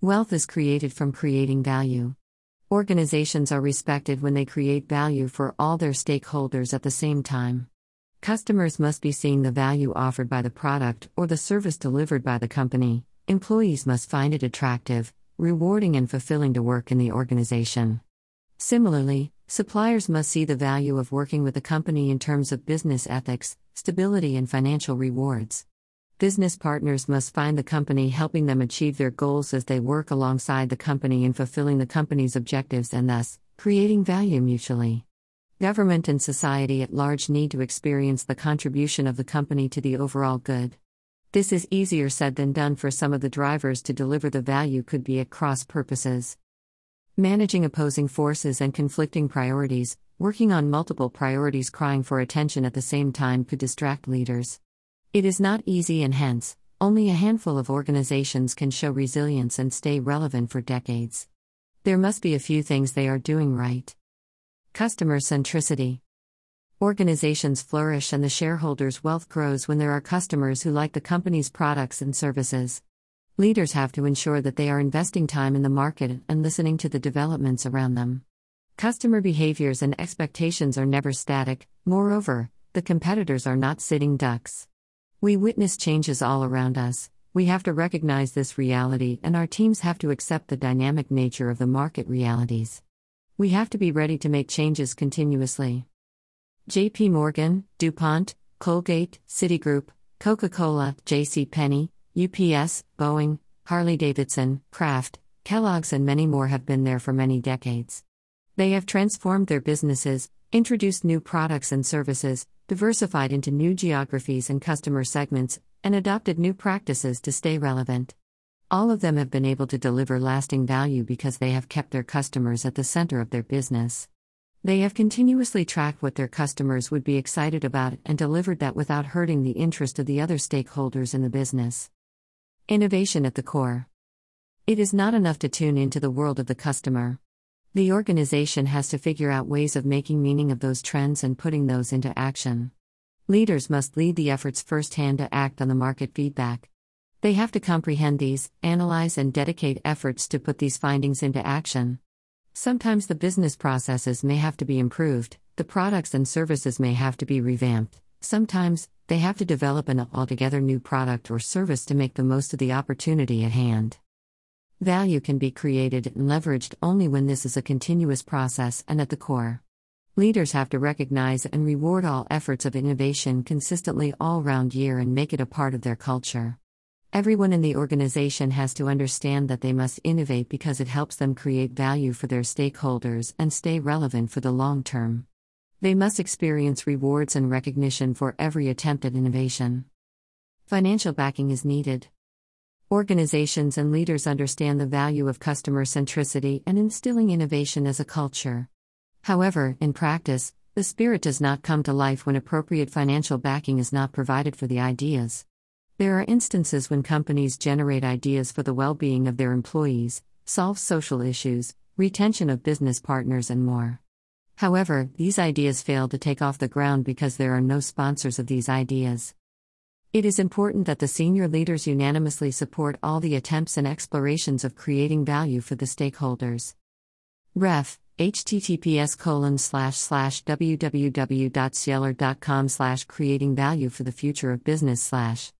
Wealth is created from creating value. Organizations are respected when they create value for all their stakeholders at the same time. Customers must be seeing the value offered by the product or the service delivered by the company. Employees must find it attractive, rewarding, and fulfilling to work in the organization. Similarly, suppliers must see the value of working with the company in terms of business ethics, stability, and financial rewards. Business partners must find the company helping them achieve their goals as they work alongside the company in fulfilling the company's objectives and thus creating value mutually. Government and society at large need to experience the contribution of the company to the overall good. This is easier said than done for some of the drivers to deliver the value could be at cross purposes. Managing opposing forces and conflicting priorities, working on multiple priorities crying for attention at the same time could distract leaders. It is not easy and hence, only a handful of organizations can show resilience and stay relevant for decades. There must be a few things they are doing right. Customer centricity. Organizations flourish and the shareholders' wealth grows when there are customers who like the company's products and services. Leaders have to ensure that they are investing time in the market and listening to the developments around them. Customer behaviors and expectations are never static, moreover, the competitors are not sitting ducks. We witness changes all around us. We have to recognize this reality, and our teams have to accept the dynamic nature of the market realities. We have to be ready to make changes continuously. JP Morgan, DuPont, Colgate, Citigroup, Coca Cola, J.C. Penney, UPS, Boeing, Harley Davidson, Kraft, Kellogg's, and many more have been there for many decades. They have transformed their businesses, introduced new products and services, diversified into new geographies and customer segments, and adopted new practices to stay relevant. All of them have been able to deliver lasting value because they have kept their customers at the center of their business. They have continuously tracked what their customers would be excited about and delivered that without hurting the interest of the other stakeholders in the business. Innovation at the core. It is not enough to tune into the world of the customer. The organization has to figure out ways of making meaning of those trends and putting those into action. Leaders must lead the efforts firsthand to act on the market feedback. They have to comprehend these, analyze, and dedicate efforts to put these findings into action. Sometimes the business processes may have to be improved, the products and services may have to be revamped. Sometimes, they have to develop an altogether new product or service to make the most of the opportunity at hand. Value can be created and leveraged only when this is a continuous process and at the core. Leaders have to recognize and reward all efforts of innovation consistently all round year and make it a part of their culture. Everyone in the organization has to understand that they must innovate because it helps them create value for their stakeholders and stay relevant for the long term. They must experience rewards and recognition for every attempt at innovation. Financial backing is needed. Organizations and leaders understand the value of customer centricity and instilling innovation as a culture. However, in practice, the spirit does not come to life when appropriate financial backing is not provided for the ideas. There are instances when companies generate ideas for the well being of their employees, solve social issues, retention of business partners, and more. However, these ideas fail to take off the ground because there are no sponsors of these ideas. It is important that the senior leaders unanimously support all the attempts and explorations of creating value for the stakeholders. Ref https colon slash slash www.cieler.com slash creating value for the future of business slash